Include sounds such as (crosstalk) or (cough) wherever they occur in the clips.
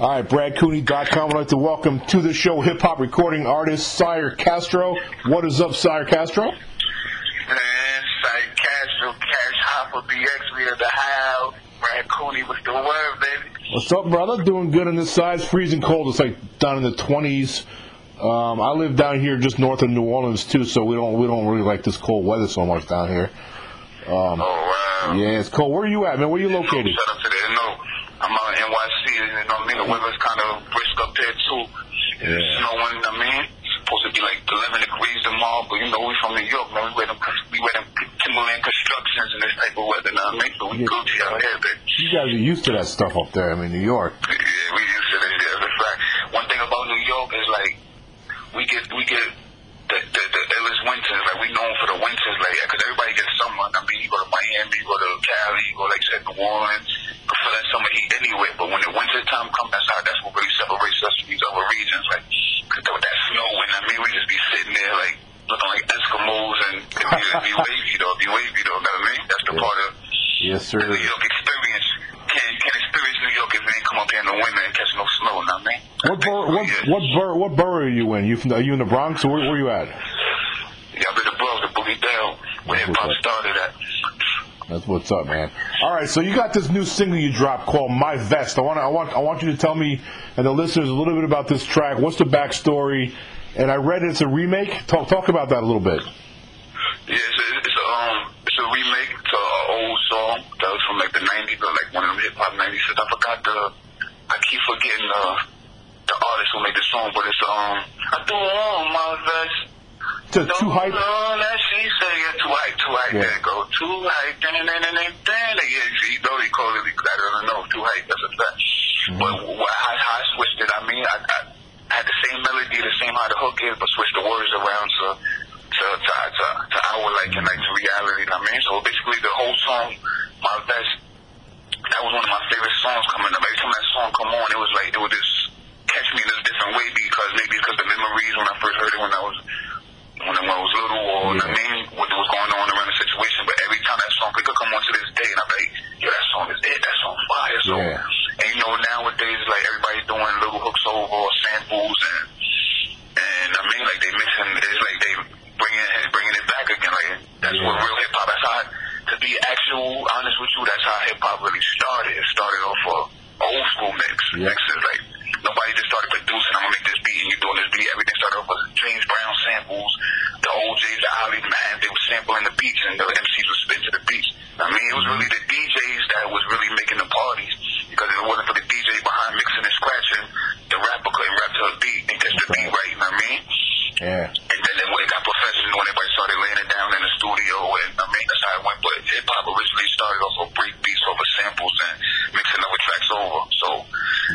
All right, BradCooney.com. I'd like to welcome to the show hip hop recording artist Sire Castro. What is up, Sire Castro? Man, Sire Castro, Cash Hopper, BX, we are the house. Brad Cooney, what's the word, baby? What's up, brother? Doing good on this side. It's freezing cold. It's like down in the 20s. Um, I live down here just north of New Orleans too, so we don't we don't really like this cold weather so much down here. Um, oh wow. Yeah, it's cold. Where are you at, man? Where are you located? No, shut up to that. No, I'm out in NYC. You know what I mean? The weather's kind of brisk up there too. Yeah. Snowing. I mean, supposed to be like 11 degrees tomorrow, but you know we from New York, man. We wear them we wear them Timberland constructions and this type of weather. What I mean? So we Yeah. Gucci out here, baby. You guys are used to that stuff up there. I mean, New York. Yeah, we used to this. Yeah, that's right. One thing about New York is like we get we get the the, the illest winters. Like we known for the winters, like because everybody gets summer. I mean, you go to Miami, you go to Cali, you go like said, New Orleans. You feel that summer anyway. But when the winter time comes, that's how that's what really separates us from these other regions. Like 'cause with that snow, and I mean, we just be sitting there like looking like Eskimos, and it be, wavy though, be wavy though. You know what I mean? That's the Yeah. part of Yes, sir. the New York experience. Can't can't experience New York if you ain't come up here in the winter and catch no snow. Know what I mean? What bor- what what bor- what borough are you in? You from, are you in the Bronx or where, where are you at? Yeah, but the the boogie down, where hip hop started at. That's what's up, man. All right, so you got this new single you dropped called "My Vest." I want I want I want you to tell me and the listeners a little bit about this track. What's the backstory? And I read it's a remake. Talk talk about that a little bit. Yeah, it's a, it's a um, it's a remake to an old song that was from like the '90s, or like one of them hip hop '90s. I forgot the, I keep forgetting the the artist who made the song, but it's um, I do on my vest. To, too hype. No, that she say yeah, too hype, too hype. Yeah. There go, too hype. Then and then and then then yeah, see, you know they call it because I don't know, too hype. That's a fact. Mm-hmm. But wh- how, how I switched it, I mean, I, I had the same melody, the same how the hook is, but switched the words around to to to to, to our like and like to reality. I mean, so basically the whole song, my vest. That was one of my favorite songs coming up. Every time that song come on, it was like it would just catch me in a different way because maybe it's because the memories when I first heard it when I was when I, was little or Yeah. I mean what was going on around the situation. But every time that song could come on to this day, and I'm like, yo, that song is it. That song fire. So Yeah. and you know nowadays like everybody's doing little hooks over or samples and and I mean like they mixing it's like they bringing it bringing it back again. Like that's what real hip hop. That's how to be actual honest with you. That's how hip hop really started. It started off a old school mix. Yeah. Mixes like nobody just started producing. I'm gonna make this beat and you're doing this beat. Everything started off with James Brown samples, the OJs, the Holly man. They were sampling the beats and the MCs would spit to the beats. I mean, it was really the DJs that was really making the parties because if it wasn't for the DJ behind mixing and scratching, the rapper couldn't rap to a beat and catch the beat right. You know what I mean? Yeah. And then when it got professional, when everybody started laying it down in the studio, and I mean, that's how it went. But hip hop originally started off of break beats over samples and mixing other tracks over. So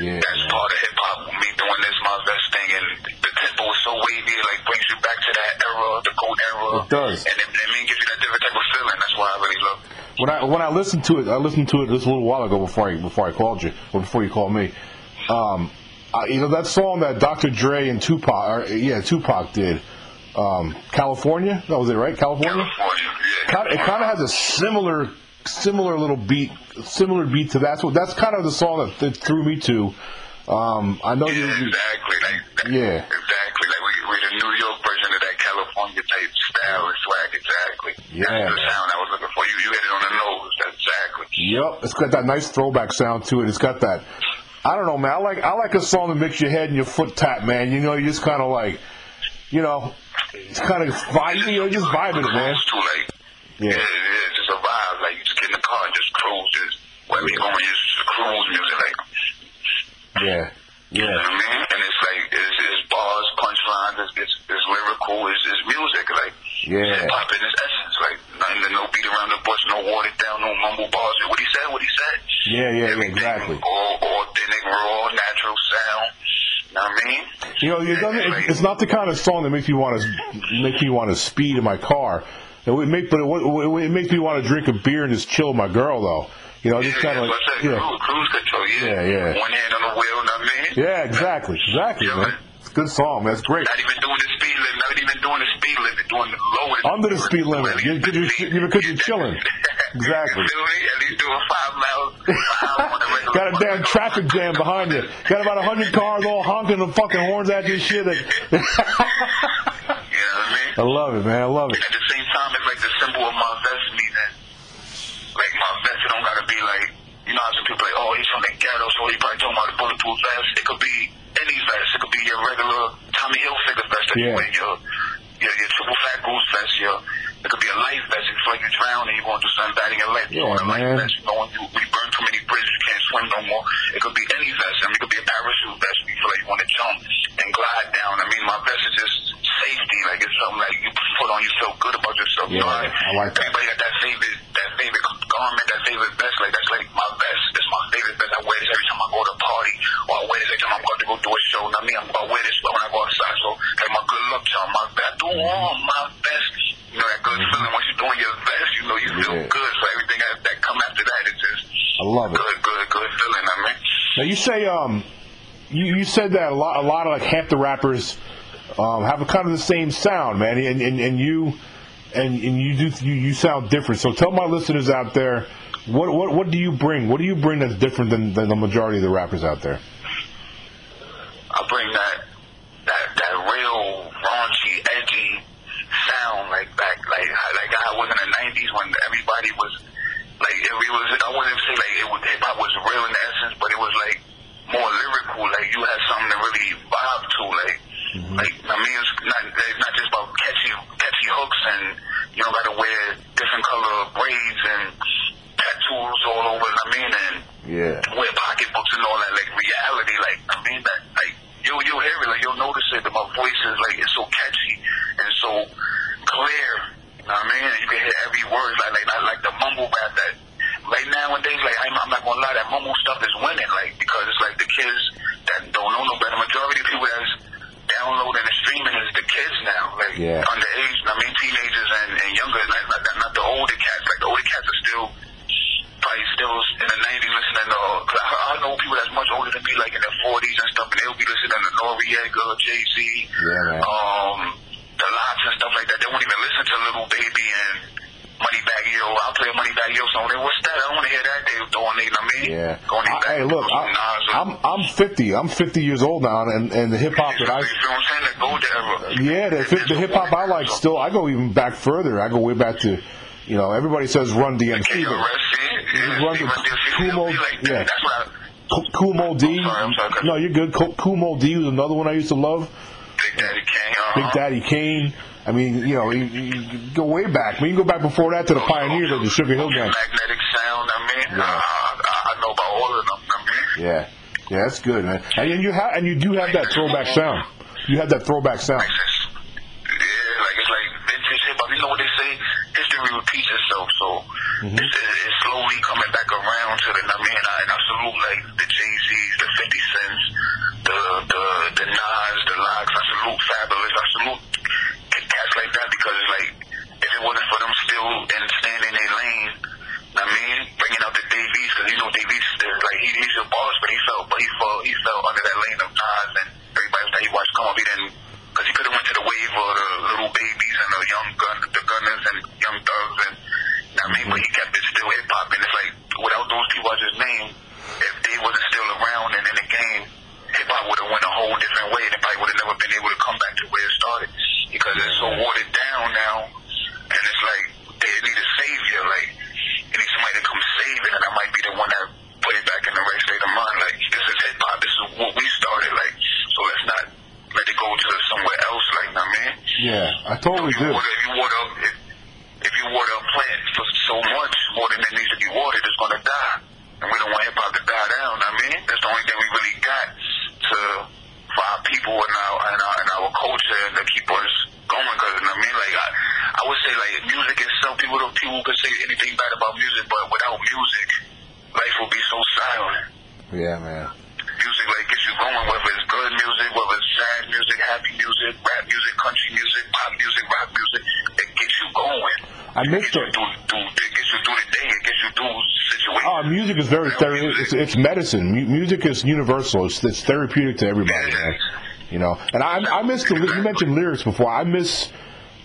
Yeah, that's man. part of hip hop. Me doing this, my vest thing, and the tempo is so wavy, it like brings you back to that era, the cold era. It does. And it, I mean, gives you that different type of feeling. That's why I really love it. When I when I listened to it, I listened to it just a little while ago before I before I called you or before you called me. Um, I, you know that song that Dr. Dre and Tupac, or, yeah, Tupac did. Um, California, that was it, right? California. California, yeah. Kind it kind of has a similar similar little beat, similar beat to that. So that's kind of the song that, that threw me to. Um, I know Yeah, you. exactly. Like, Yeah. Exactly. Like we, we're the New York version of that California type style and swag. Exactly. Yeah, That's the sound I was looking for. You, you hit it on the nose. That's exactly. Yep, it's got that nice throwback sound to it. It's got that. I don't know, man. I like I like a song that makes your head and your foot tap, man. You know, you just kind of like, you know, it's kind of vibe. You know, just vibing it, man. Cruise too, like, Yeah. yeah, yeah, it's just a vibe. Like you just get in the car and just cruise. Just wherever you going, just cruise music. Like, Yeah, you know yeah, what I mean? And it's like it's, it's bars, punchlines. It's, it's, it's lyrical. It's, it's music. Like Yeah. hip hop in its essence. Like nothing, no beat around the bush, no watered down, no mumble bars. What he said, what he said. yeah, yeah, yeah, exactly. All authentic, raw, natural sound. You know I mean? You know, it doesn't, it's not the kind of song that makes me want to make me want to speed in my car. It would make, but it, would- it makes me want to drink a beer and just chill with my girl, though. You know, just yeah, kind of like, what I said. yeah, Cruise, cruise control. Yeah. Yeah, yeah. One hand on the wheel. You know what I mean? yeah, exactly, exactly, Yeah, man. Good song, That's great. Not even doing the speed limit. Not even doing the speed limit. Doing the lower. Under the speed limit. You- you're- you- because you're chilling. (laughs) Exactly. You? At least doing five miles per hour on the regular. Got a damn traffic jam behind you. Got about a hundred cars all honking the fucking horns at you shit. (laughs) You know what I mean? I love it, man. I love it. At the same time, it's like the symbol of my vest meaning, like my vest, it don't gotta be like, you know how some people like, oh, he's from the ghetto, so he probably talking about a bulletproof vest. It could be any vest. It could be your regular Tommy Hilfiger vest that you Yeah. wear, your, your, your triple fat goose vest, your, it could be a life vest. If you feel like you're drowning, you're going through something bad in your life. Yeah, you want a life vest. You know, when you, you burn too many bridges, you can't swim no more. It could be any vest. I mean, it could be a parachute vest. You feel like you want to jump and glide down. I mean, my vest is just safety. Like it's something like you put on, you feel good about yourself. you know, Yeah, I like that. Everybody got that that favorite garment, that favorite vest. Like that's like my vest. It's my favorite vest. I wear this every time I go to a party, or I wear this every time I'm about to go do a show. Now me, I'm I wear this when I go outside. So like my good luck charm, my I do on my vest. You know that good feeling once you're doing your vest. You know you feel Yeah. good. So everything that, that come after that is just I love it. good, good, good feeling. I mean. Now you say um, you, you said that a lot, a lot of like half the rappers um, have a kind of the same sound, man, and and, and you and, and you do you, you sound different. So tell my listeners out there, what what what do you bring? What do you bring that's different than, than the majority of the rappers out there? Bring that that that real raunchy, edgy sound like back like like I was in the nineties when everybody was like it was I wouldn't say like it was hip hop was real in essence, but it was like more lyrical. Like you had something to really vibe to. Like mm-hmm. like I mean it's not it's not just about catchy catchy hooks and you know gotta wear different color braids and tattoos all over. I mean and Yeah. wear pocketbooks and all that, like reality, like I mean that like you you'll hear it, like you'll notice it that my voice is like it's so catchy and so clear. You know what I mean? You can hear every word, like like not like the mumble rap that like nowadays, like I'm, I'm not gonna lie, that mumble stuff is winning, like because it's like the kids that don't know no better. Majority of people that's downloading and streaming is the kids now, like Yeah. underage. I mean teenagers and, and younger, not, not, not the older cats. Like the older cats are still probably still in the 90s listening to, cause I, I know people that's much older than me, like in their 40s and stuff, and they'll be listening to Noreaga, Jay-Z, Yeah, man. um, the LOX and stuff like that. They won't even listen to Lil Baby and Moneybagg Yo. I'll play a Moneybagg Yo song. They, what's that? I don't want to hear that. They throwing it, I mean, Yeah. going I, back hey, to look, some I, Nas or- I'm I'm 50. I'm 50 years old now, and and the hip hop that I you feel what I'm saying? That golden era. Yeah, the, the hip hop I like still. I go even back further. I go way back to, you know, everybody says Run DMC, but Run Steve the Run DMC, Cool Mo- be like that. yeah. That's what I, Cool- Kool Moe Dee. I'm sorry, I'm sorry. No, you're good. Cool, cool D was another one I used to love. Big Daddy Kane. Uh-huh. Big Daddy Kane. I mean, you know, you, you go way back. You can go back before that to the pioneers of the Sugar Hill Gang. Magnetic sound. I mean, Yeah. I, know about all of them. I mean, Yeah, yeah, that's good, man. And you have, and you do have that throwback sound. You have that throwback sound. like. Yeah, like it's like vintage hip hop. You know what they say? History repeats itself. So Mm-hmm. it's, it's slowly coming back around to the. I mean, I, and I salute like the Jay Z's, the Fifty Cents, the the the Nas, the LOX. I salute Fabolous. I salute cats like that because it's like if it wasn't for them still in staying in their lane. I mean, bringing out the Dave Easts because you know Dave East, is like he, he's a boss, but he felt, but he fell, he fell under that lane of Nas and everybody that he watched come up. He didn't, because he could have went to the wave of the little babies and the young gun, the gunners and young thugs and I mean, but he kept it still hip hop. And it's like without those people I just named, if they wasn't still around and in the game, hip hop would have went a whole different way. And it probably would have never been able to come back to where it started because it's so watered down now. And it's like they need a savior. Like they need somebody to come save it, and I might be the one that put it back in the right state of mind. Like this is hip hop. This is what we started. Like so, let's not let it go to somewhere else. Like I mean. Yeah, I totally If you do. water, if you water, if, if you water a plant for so much more than it needs to be watered, it's gonna die. And we don't want hip hop to die down. I mean, that's the only thing we really got to for our people and our and our, and our culture and to keep us going. Because I mean, like I, I would say, like music itself, people don't people could say anything bad about music, but without music, life would be so silent Yeah, man. music like gets you going, whether it's good music, whether it's sad music, happy music, rap music, country music, pop music, rock music, it gets you going. I It missed gets it. through, through, it gets you through the day, it gets you through situations. Oh, music is very ther- it's, it's medicine. Mu- music is universal. It's, it's therapeutic to everybody, man. You know, and I I miss the you mentioned lyrics before. I miss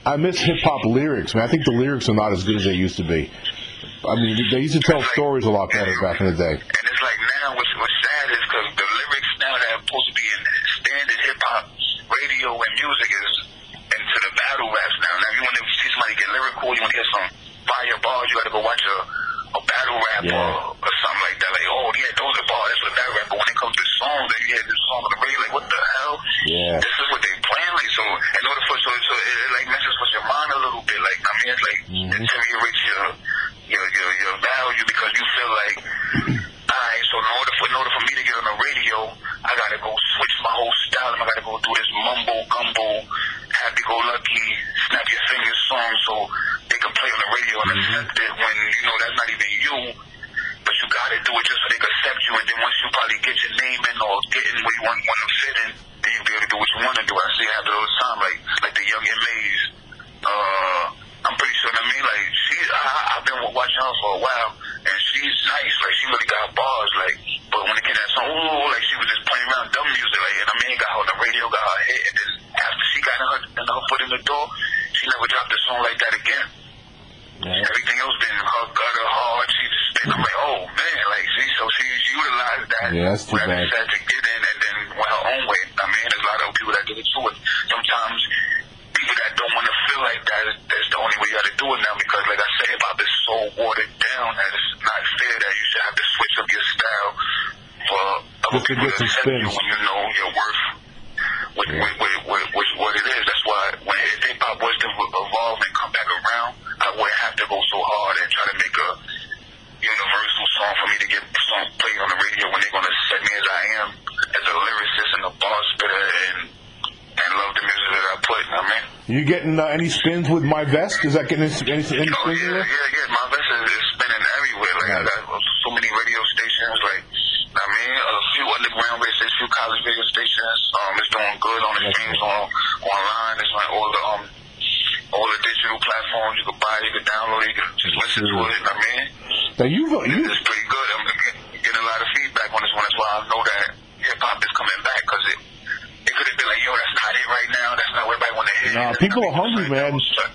I miss hip hop lyrics, man. I think the lyrics are not as good as they used to be. I mean, they used to tell stories a lot better back in the day. And it's like now, what's, what's sad is because the lyrics now that are supposed to be in standard hip hop radio and music is into the battle raps now. Now, you want to see somebody get lyrical, you want to hear some fire bars, you got to go watch a, a battle rap Yeah. or, something like that. Like, oh, yeah, those are bars, that's what that rap. But when it comes to songs, they hear this song on the radio, like, what the hell? Yeah. This is what they playing like. So, in order for, so, so it, it like messes with your mind a little bit. Like, I mean, it's like, Mhm. deteriorates your, your, your, your value because you feel like, Alright, so in order for in order for me to get on the radio, I gotta go switch my whole style. I gotta go do this mumbo gumbo, happy go lucky, snap your fingers song so they can play on the radio and accept it when you know that's not even you. But you gotta do it just so they can accept you and then once you probably get your name in or get in where you want, want to fit in, then you'll be able to do what you wanna do. I see it happen all the time, like like the Young M.A's. Uh I'm pretty sure what I mean like she I I've been watching her for a while and she's nice, like she really got bars, like but when it came to that song, ooh, like she was just playing around dumb music, like and I mean got her on the radio, got her hit and then after she got her, and her foot in the door, she never dropped a song like that again. Yeah. Everything else been her gutter hard, she just been I'm like, oh man, like she so she's utilized that Yeah, that's too where bad. to get in and then went her own way. I mean there's a lot of people that get into it. Sometimes people that don't want to feel like that, that's the only way you got to do it now. Because, like I said, hip hop is so watered down that it's not fair that you should have to switch up your style for other Just to people get to accept you when you know your worth. With, Yeah. with, with, with, with what it is. That's why when hip hop was to evolve and come back around, I wouldn't have to go so hard and try to make a universal song for me to get song played on the radio when they're gonna accept me as I am, as a lyricist and a bar spitter and and love the music that I put. I mean. You getting uh, any spins with my vest? Is that getting any, any, any Oh spins in yeah, yeah, yeah. My vest is, is spinning everywhere. Like I got so many radio stations. Like I mean, a few underground radio stations, a few college radio stations. Um, it's doing good on the streams on online. It's like all the um all the digital platforms you can buy, you can download, you can just listen to it. I mean, Now you've uh, you it's pretty good. I'm getting, getting a lot of feedback on this one. That's why I know that hip hop is coming back because. It could have been like, yo, that's not it right now. That's not what everybody want to hear. Nah, people are hungry, man.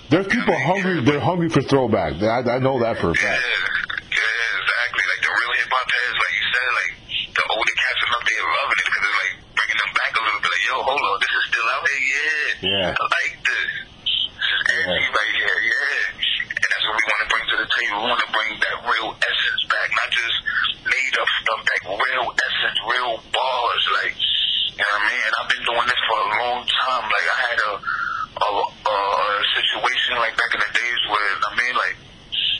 There's people I mean? hungry. Yeah, They're hungry for throwback. I, I know that for a fact. yeah, exactly. Like the real hip hop heads, like you said, like the older cats and up there loving it because it's like bringing them back a little bit. Like, yo, hold on, this is still out there, yeah. Yeah. I like this. This is energy right here, yeah. And that's what we want to bring to the table. We want to bring that real essence back, not just made up stuff. Like real essence, real bars. Like, you know what I mean? And I've been doing this for a long time. Like I had a a, a, a situation like back in the days where I mean, like.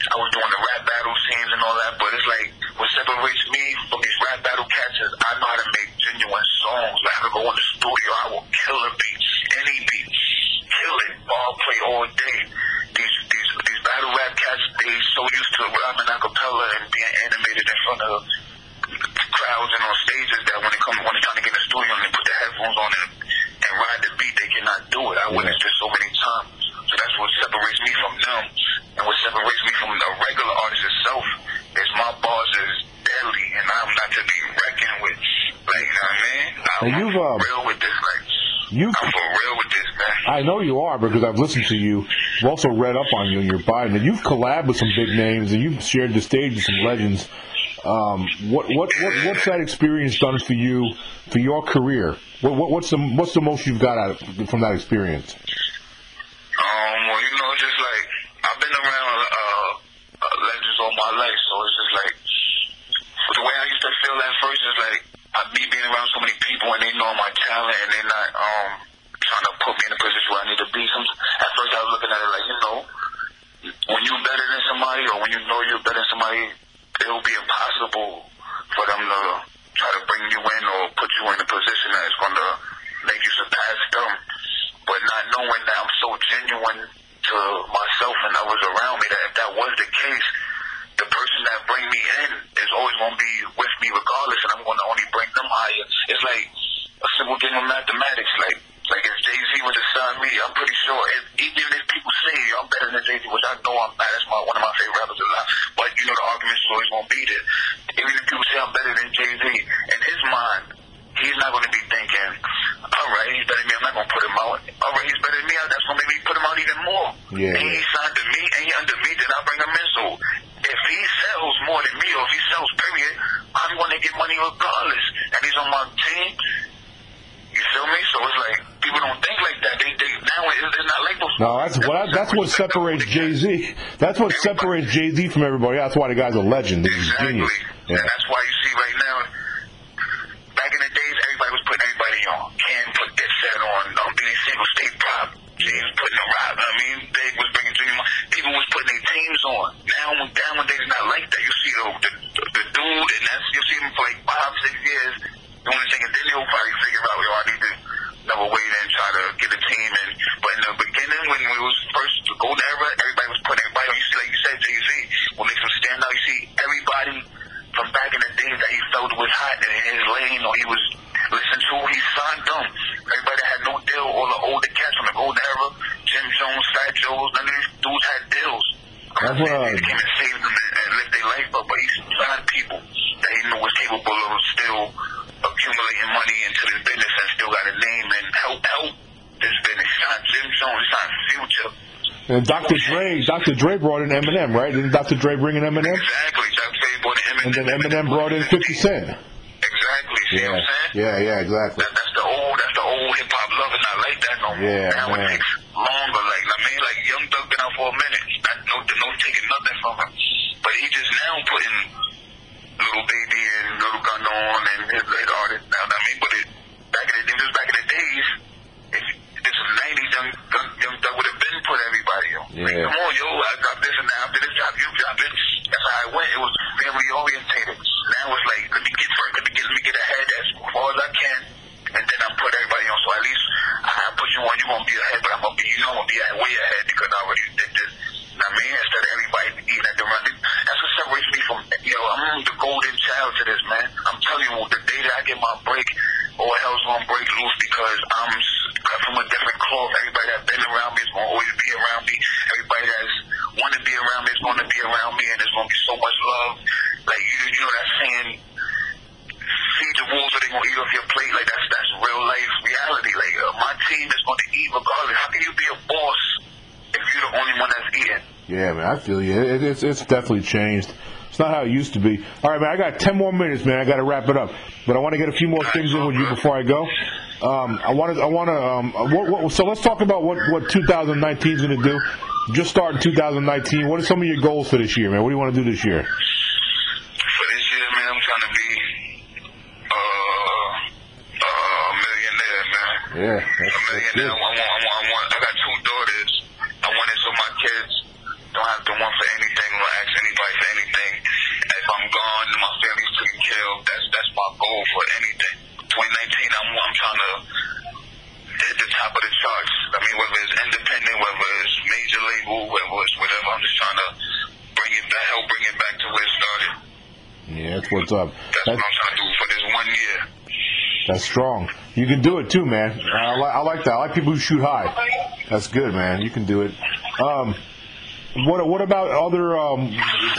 I was doing the rap battle scenes and all that, but it's like what separates me from these rap battle cats is I know how to make genuine songs. Like I can go in the studio, I will kill a beat, any beat, kill it, ball play all day. These these these battle rap cats, they so used to rapping a cappella and being animated in front of crowds and on stages that when they come when they're trying to get in the studio and they put their headphones on and, and ride the beat, they cannot do it. I witnessed this so many times. So that's what separates me from them. And what separates me from the regular artist itself is my bars is deadly and I'm not to be reckoned with. Like, you know what I mean? I'm, Now, you've, I'm um, real with this. Like, You I'm for real with this, man. I know you are because I've listened to you. I've also read up on you and your bio. And you've collabed with some big names and you've shared the stage with some legends. Um, what what what what's that experience done for you for your career? What, what what's the what's the most you've got out of, from that experience? Um, well, you know, just like I've been around uh, uh, legends all my life, so it's just like the way I used to feel at first is like I being around so many people and they know my talent and they're not um trying to put me in a position where I need to be. Some at first I was looking at it like you know when you're better than somebody or when you know you're better than somebody, it'll be impossible for them to try to bring you in or put you in a position that is going to make you surpass them. But not knowing that I'm so genuine to myself and others around me that if that was the case, bring me in is always going to be with me regardless, and I'm going to only bring them higher. It's like a simple game of mathematics. Like, like if Jay Z was to sign me, I'm pretty sure. If, even if people say I'm better than Jay Z, which I know I'm not, that's my one of my favorite rappers alive. But you know the arguments is always going to be there. Even if people say I'm better than Jay Z, in his mind, he's not going to be thinking, all right, he's better than me. I'm not going to put him out. All right, he's better than me. That's going to make me put him out even more. Yeah. And he signed to me, and he under me, then I bring him in. So if he sells more than me, or if he sells, period, I'm going to get money regardless. And he's on my team. You feel me? So it's like people don't think like that. They, they now it's not like before. No, that's what separates Jay Z. That's what separates Jay Z from everybody. That's why the guy's a legend. He's a Exactly. genius. And that's why you see right now, back in the days, everybody was putting everybody on. Cam put Dipset on. Um, Beanie Sigel, State Prop. James putting the rock. I mean, Big was bringing Dream on. People was putting their teams on. Now, nowadays, it's not like that. You see the, the, the, the dude, and that's, you see him for like five, six years doing this thing, and then he'll probably figure out, yo, I need to never wait and try to get a team. And But in the beginning, when we was first the golden era, everybody was putting everybody on. You see, like you said, Jay-Z, what makes him stand out, you see everybody from back in the days that he felt was hot and in his lane or he was listening to, he signed them. Everybody that had no deal, all the older cats from the golden era, Jim Jones, Fat Joe's, none of these dudes had deals. That's what, uh, They came and saved them and, and lived their life up, but he signed people that he knew was capable of still accumulating money into this business and still got a name and help help this business. He signed Jim Jones, he signed Future. And Dr. Dre, Dr. Dre brought in Eminem, right? Didn't Dr. Dre bring in Eminem? Exactly. Dr. Dre brought in And then Eminem brought in 50 Cent. Exactly. See what I'm saying? Yeah, yeah, exactly. That, that's the old, that's the old hip hop love. It's not like that no more. Yeah, now man. it takes longer. Like I mean, like Young Thug been out for a minute. Not, no, no taking nothing from him. But he just now putting Lil Baby and little gun on and his his artists now. I mean, but it back in the it was back in the days. If this was '90s, Young Thug, Young Thug would have been put everybody on. Like, Yeah. come on, yo, I got this and now after this job, you drop it. That's how it went. It was family orientated. Now it's like let me get first, let me get let me get ahead as far as I can, and then I put everybody on. So at least I put you on. You're gonna be ahead, but I'm gonna be you know I'm gonna be way ahead because I already did this. I mean, instead of everybody eating at the run, that's what separates me from yo. I'm the golden child to this man. I'm telling you, the day that I get my break, all hell's gonna break loose because I'm s- cut from a different cloth. Everybody that's been around me is gonna always be around me. Everybody that's want to be around me is gonna be around me, and there's gonna be so much love. Like you, you know that saying, feed the wolves or they gonna eat off your plate. Like that's that's real life reality. Like uh, my team is gonna eat regardless. How can you be a boss if you're the only one that's eating? Yeah, man, I feel you. It, it's it's definitely changed. It's not how it used to be. All right, man, I got 10 more minutes, man. I got to wrap it up. But I want to get a few more things in with you before I go. Um, I want to, I want to, um, what, what, so let's talk about what, what 2019 is going to do. Just starting 2019. What are some of your goals for this year, man? What do you want to do this year? For this year, man, I'm trying to be a millionaire, man. Yeah, a millionaire. I want, I want, I want. I got two daughters. I want it so my kids don't have to want for anything or ask anybody for anything. If I'm gone, my family's taken care of. That's that's my goal for anything. 2019, I'm I'm trying to hit the top of the charts. I mean, whether it's independent, whether it's major label, whether it's whatever, I'm just trying to bring it back, help bring it back to where it started. Yeah, that's what's up. That's That's, what I'm trying to do for this one year. that's strong. You can do it too, man. I, li- I like that. I like people who shoot high. That's good, man. You can do it. Um, what what about other? Um,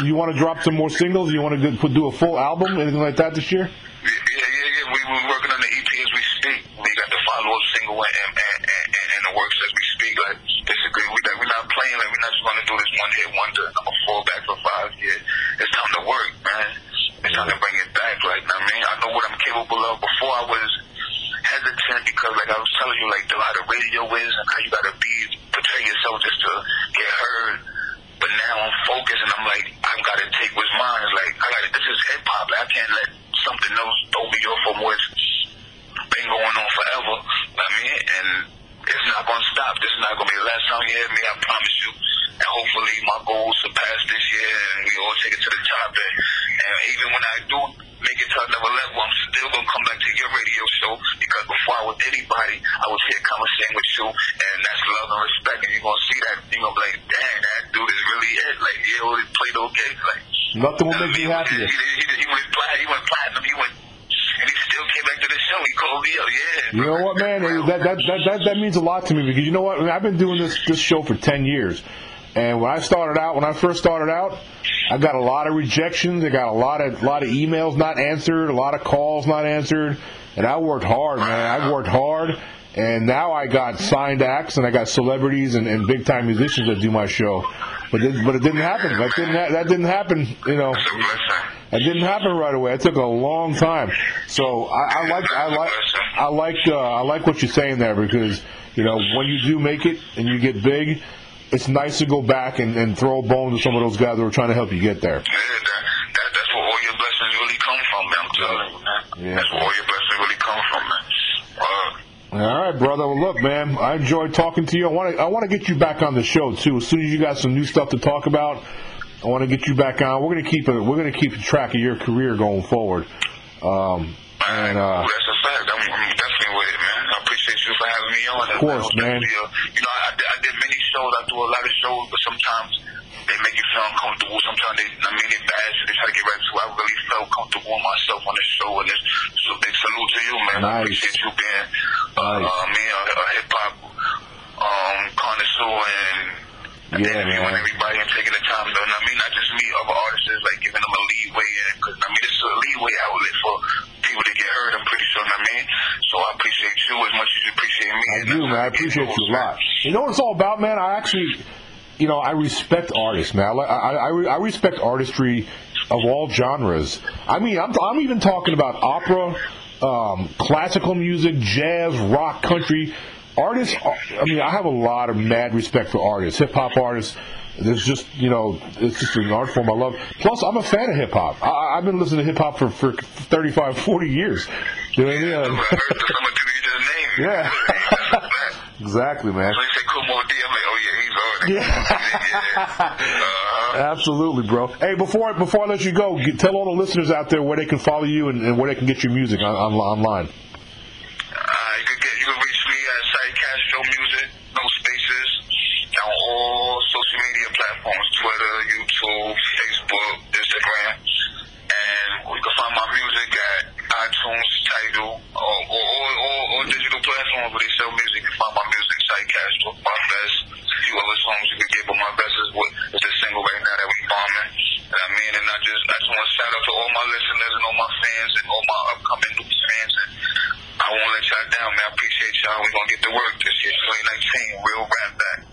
you want to drop some more singles? You want to do, do a full album, anything like that this year? Yeah, yeah, yeah. We we're working on the EP as we speak. We got the follow-up single and and, and, and the works as we speak. Like basically, we like, we're not playing. Like we're not just going to do this one hit wonder. I'm gonna fall back for five years. It's time to work, man. It's time to bring it back. Like I mean, I know what I'm capable of. Before I was hesitant because, like I was telling you, like the, how the radio is and how you gotta be portray yourself just to get heard. But now I'm focused and I'm like, I've got to take what's mine. It's like, I got this is hip hop. I can't let something else throw me off from what's been going on forever. I mean, and it's not going to stop. This is not going to be the last time you hear me. I promise you. And hopefully my goals surpass this year and we all take it to the top. And, and even when I do make it to another level, I'm still going to come back to your radio show because before I was anybody, I was here conversating with you. And that's love and respect. And you're going to see that. You're going to be like, dude Like, he always played those games. Like, Nothing will make you happier. He, he, he, he went platinum. He went platinum. He went, and he still came back to the show. He called me up. Yeah. You know what, man? That that, that that that means a lot to me because you know what? I mean, I've been doing this this show for ten years, and when I started out, when I first started out, I got a lot of rejections. I got a lot of lot of emails not answered, a lot of calls not answered, and I worked hard, man. I worked hard, and now I got signed acts and I got celebrities and, and big time musicians that do my show. But it, but it didn't happen. That didn't ha- that didn't happen. You know, it didn't happen right away. It took a long time. So I, I like I like I like uh, I like what you're saying there because you know when you do make it and you get big, it's nice to go back and, and throw a bone to some of those guys that were trying to help you get there. Yeah, that, that, that's where all your blessings really come from. I'm telling you, man. Yeah. That's where all your blessings really come from, man. Uh, All right, brother. Well, look, man, I enjoyed talking to you. I want to I want to get you back on the show too. As soon as you got some new stuff to talk about, I want to get you back on. We're gonna keep it. We're gonna keep track of your career going forward. Um, and uh, that's a fact. I'm, I'm definitely with it, man. I appreciate you for having me on. Of course, man. you know, I, I did many shows. I do a lot of shows, but sometimes they make you feel uncomfortable. Sometimes they, I mean, they bad, so they try to get right to. it. I really felt comfortable with myself on this show, and it's so big salute to you, man. I Nice. appreciate you being, uh, Nice. uh, me, a, a hip hop um, connoisseur and. And Yeah, then man. everybody and taking the time, though. And I mean, not just me, other artists, like giving them a leeway. Because, I mean, this is a leeway outlet for people to get heard, I'm pretty sure, I mean? So I appreciate you as much as you appreciate me. I And do, man. I how we get appreciate you a lot. You know what it's all about, man? I actually, you know, I respect artists, man. I I, I, I respect artistry of all genres. I mean, I'm, I'm even talking about opera, um, classical music, jazz, rock, country. Artists, I mean, I have a lot of mad respect for artists, hip hop artists. There's just, you know, it's just an art form I love. Plus, I'm a fan of hip hop. I, I've been listening to hip hop for, for 35, 40 years. You know what I mean? (laughs) I heard the some of you. Yeah. That's a fact. exactly, man. So you say Kool Moe Dee, I'm like, oh yeah, he's (laughs) on it. Yeah. yeah. Uh-huh. Absolutely, bro. Hey, before before I let you go, get, tell all the listeners out there where they can follow you and, and where they can get your music on, on, online. Uh, you can get you can reach me at Sire Castro Music, no spaces, on all social media platforms, Twitter, YouTube, Facebook, Instagram. And you can find my music at iTunes, Tidal, or, or, or, or, or digital platforms where they sell music. You can find my music, Site Castro, my vest. A few other songs you can get, but my vest is what is a single right now that we bombing. And I mean, and I just I just want to shout out to all my listeners and all my fans and all my upcoming new fans and I won't let y'all down, man. I appreciate y'all. We're gonna get to work this year, 2019. Real rap back.